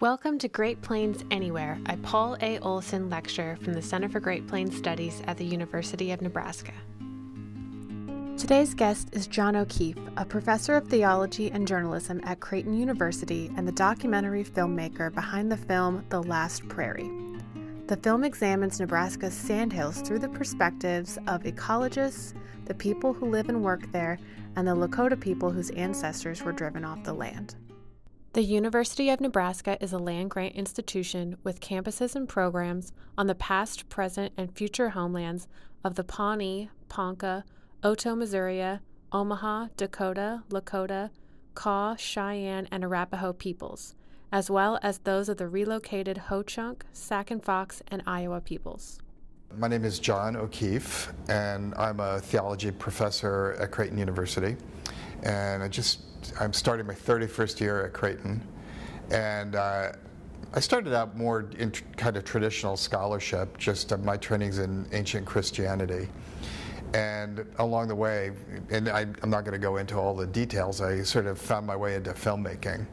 Welcome to Great Plains Anywhere, a Paul A. Olson lecture from the Center for Great Plains Studies at the University of Nebraska. Today's guest is John O'Keefe, a professor of theology and journalism at Creighton University and the documentary filmmaker behind the film The Last Prairie. The film examines Nebraska's sandhills through the perspectives of ecologists, the people who live and work there, and the Lakota people whose ancestors were driven off the land. The University of Nebraska is a land grant institution with campuses and programs on the past, present, and future homelands of the Pawnee, Ponca, Oto, Missouri, Omaha, Dakota, Lakota, Kaw, Cheyenne, and Arapaho peoples, as well as those of the relocated Ho-Chunk, Sac and Fox, and Iowa peoples. My name is John O'Keefe, and I'm a theology professor at Creighton University. And I just I'm starting my 31st year at Creighton, and uh, I started out more in kind of traditional scholarship, just uh, my training's in ancient Christianity. And along the way, and I, I'm not going to go into all the details, I sort of found my way into filmmaking.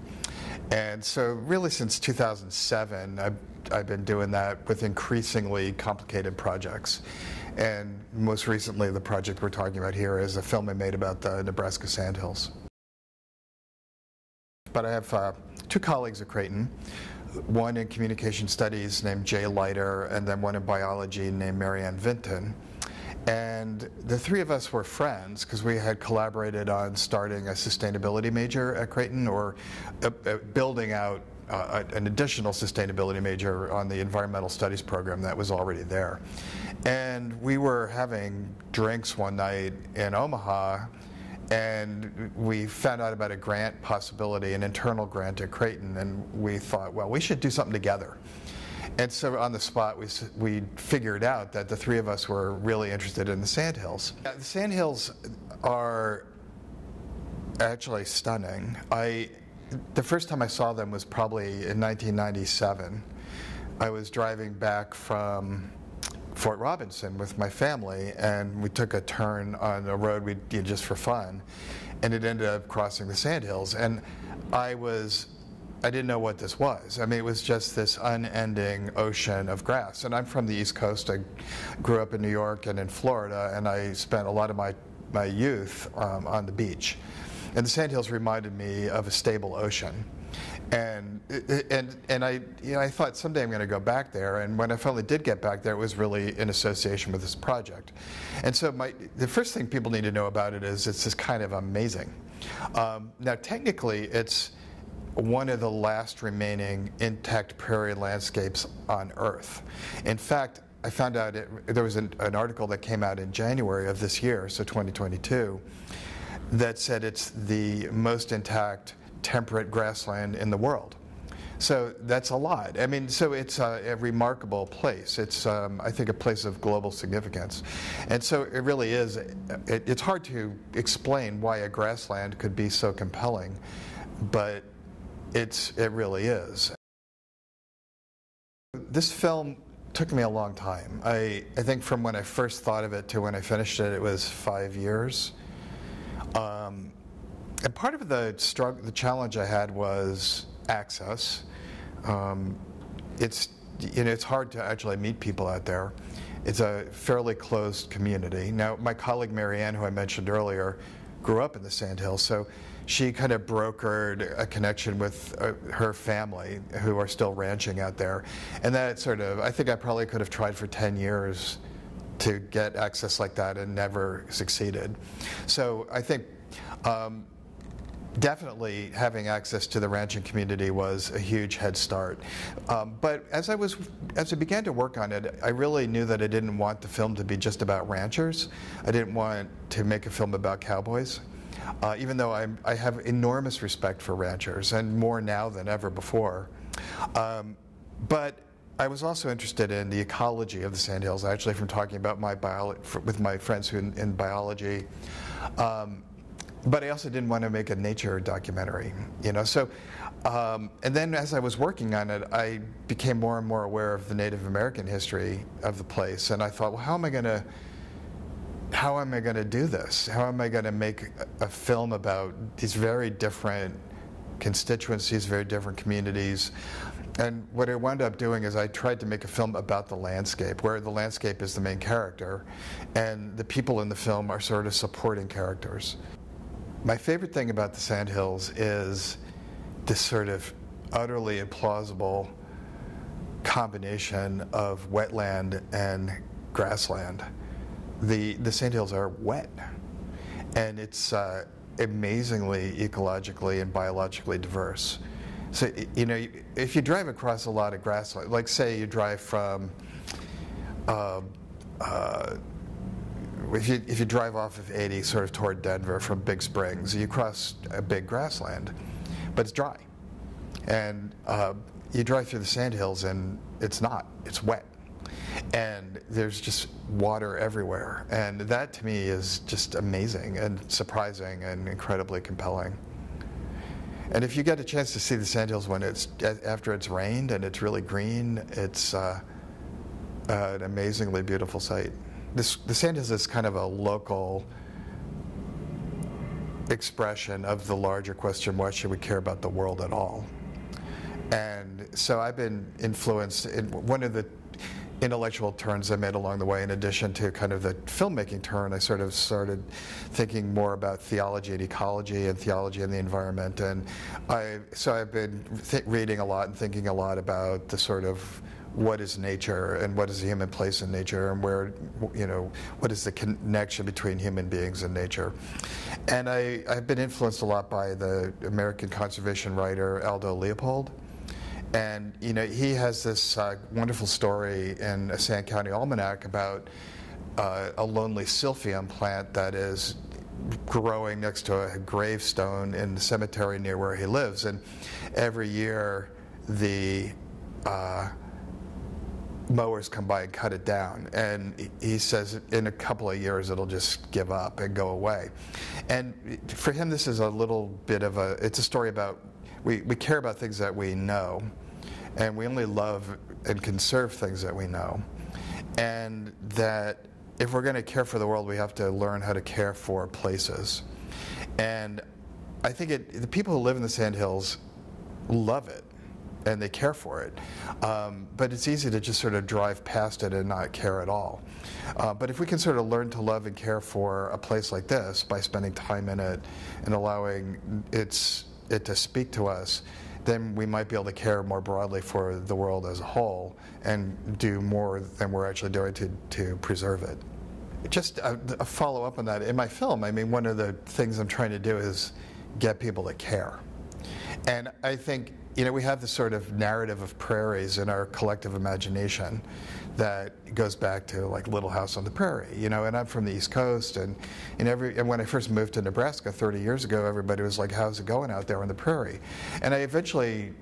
And so, really, since 2007, I've, I've been doing that with increasingly complicated projects. And most recently, the project we're talking about here is a film I made about the Nebraska Sandhills. But I have uh, two colleagues at Creighton, one in communication studies named Jay Leighter, and then one in biology named Marianne Vinton. And the three of us were friends because we had collaborated on starting a sustainability major at Creighton or uh, uh, building out uh, an additional sustainability major on the environmental studies program that was already there. And we were having drinks one night in Omaha and we found out about a grant possibility, an internal grant at Creighton, and we thought, well, we should do something together. And so on the spot, we, we figured out that the three of us were really interested in the sandhills. The sandhills are actually stunning. I, the first time I saw them was probably in 1997. I was driving back from Fort Robinson with my family, and we took a turn on a road we did just for fun, and it ended up crossing the sandhills. And I was, I didn't know what this was. I mean, it was just this unending ocean of grass. And I'm from the East Coast. I grew up in New York and in Florida, and I spent a lot of my my youth um, on the beach. And the sandhills reminded me of a stable ocean and and and I you know I thought someday I'm going to go back there. And when I finally did get back there, it was really in association with this project. And so my the first thing people need to know about it is it's just kind of amazing. Um, now technically, it's one of the last remaining intact prairie landscapes on Earth. In fact, I found out it, there was an, an article that came out in January of this year, so 2022, that said it's the most intact temperate grassland in the world. So that's a lot. I mean, so it's a, a remarkable place. It's, um, I think, a place of global significance. And so it really is, it, it's hard to explain why a grassland could be so compelling, but it's, it really is. This film took me a long time. I, I think from when I first thought of it to when I finished it, it was five years. Um, and part of the struggle, the challenge I had was access. Um, it's you know it's hard to actually meet people out there. It's a fairly closed community. Now, my colleague Marianne, who I mentioned earlier, grew up in the Sandhills, so she kind of brokered a connection with uh, her family who are still ranching out there, and that sort of I think I probably could have tried for ten years to get access like that and never succeeded. So I think. Um, definitely having access to the ranching community was a huge head start. Um, but as I was, as I began to work on it, I really knew that I didn't want the film to be just about ranchers. I didn't want to make a film about cowboys. Uh, even though I'm, i have enormous respect for ranchers, and more now than ever before. Um, but I was also interested in the ecology of the sandhills, actually, from talking about my bio- with my friends who in, in biology. Um, but I also didn't want to make a nature documentary, you know. So, um, and then as I was working on it, I became more and more aware of the Native American history of the place, and I thought, well, how am I going to, how am I going to do this? How am I going to make a, a film about these very different constituencies, very different communities. And what I wound up doing is I tried to make a film about the landscape, where the landscape is the main character, and the people in the film are sort of supporting characters. My favorite thing about the Sandhills is this sort of utterly implausible combination of wetland and grassland. The, the Sandhills are wet, and it's uh, amazingly ecologically and biologically diverse. So, you know, if you drive across a lot of grassland, like say you drive from, uh, uh, if you, if you drive off of 80 sort of toward Denver from Big Springs, you cross a big grassland, but it's dry. And uh, you drive through the sandhills and it's not, it's wet. And there's just water everywhere. And that to me is just amazing and surprising and incredibly compelling. And if you get a chance to see the sandhills when it's after it's rained and it's really green, it's uh, an amazingly beautiful sight. This, the sandhills is kind of a local expression of the larger question: Why should we care about the world at all? And so I've been influenced in one of the intellectual turns I made along the way, in addition to kind of the filmmaking turn, I sort of started thinking more about theology and ecology and theology and the environment. And I, so I've been th- reading a lot and thinking a lot about the sort of what is nature and what is the human place in nature and where, you know, what is the connection between human beings and nature. And I, I've been influenced a lot by the American conservation writer Aldo Leopold. And you know, he has this uh, wonderful story in a Sand County Almanac about uh, a lonely silphium plant that is growing next to a gravestone in the cemetery near where he lives. And every year, the uh, mowers come by and cut it down. And he says in a couple of years it'll just give up and go away. And for him, this is a little bit of a, it's a story about we, we care about things that we know, and we only love and conserve things that we know. And that if we're going to care for the world, we have to learn how to care for places. And I think it, the people who live in the Sandhills love it and they care for it. Um, but it's easy to just sort of drive past it and not care at all. Uh, but if we can sort of learn to love and care for a place like this by spending time in it and allowing its it to speak to us, then we might be able to care more broadly for the world as a whole and do more than we're actually doing to, to preserve it. Just a, a follow up on that, in my film, I mean, one of the things I'm trying to do is get people to care. And I think you know, we have this sort of narrative of prairies in our collective imagination that goes back to like Little House on the Prairie, you know, and I'm from the East Coast and, and every and when I first moved to Nebraska 30 years ago, everybody was like, How's it going out there on the prairie? And I eventually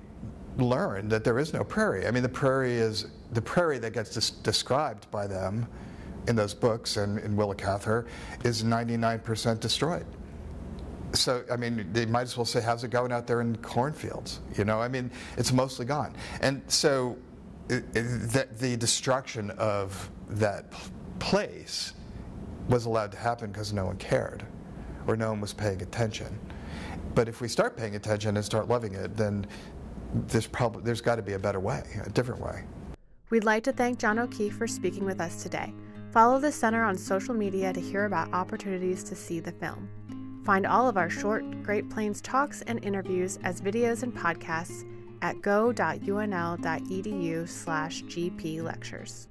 learned that there is no prairie. I mean the prairie is the prairie that gets des- described by them in those books and in Willa Cather is 99% destroyed so I mean, they might as well say, "How's it going out there in cornfields?" You know, I mean, it's mostly gone, and so it, it, the, the destruction of that place was allowed to happen because no one cared, or no one was paying attention. But if we start paying attention and start loving it, then there's probably there's got to be a better way, a different way. We'd like to thank John O'Keefe for speaking with us today. Follow the center on social media to hear about opportunities to see the film. Find all of our short Great Plains talks and interviews as videos and podcasts at go.unl.edu slash gplectures.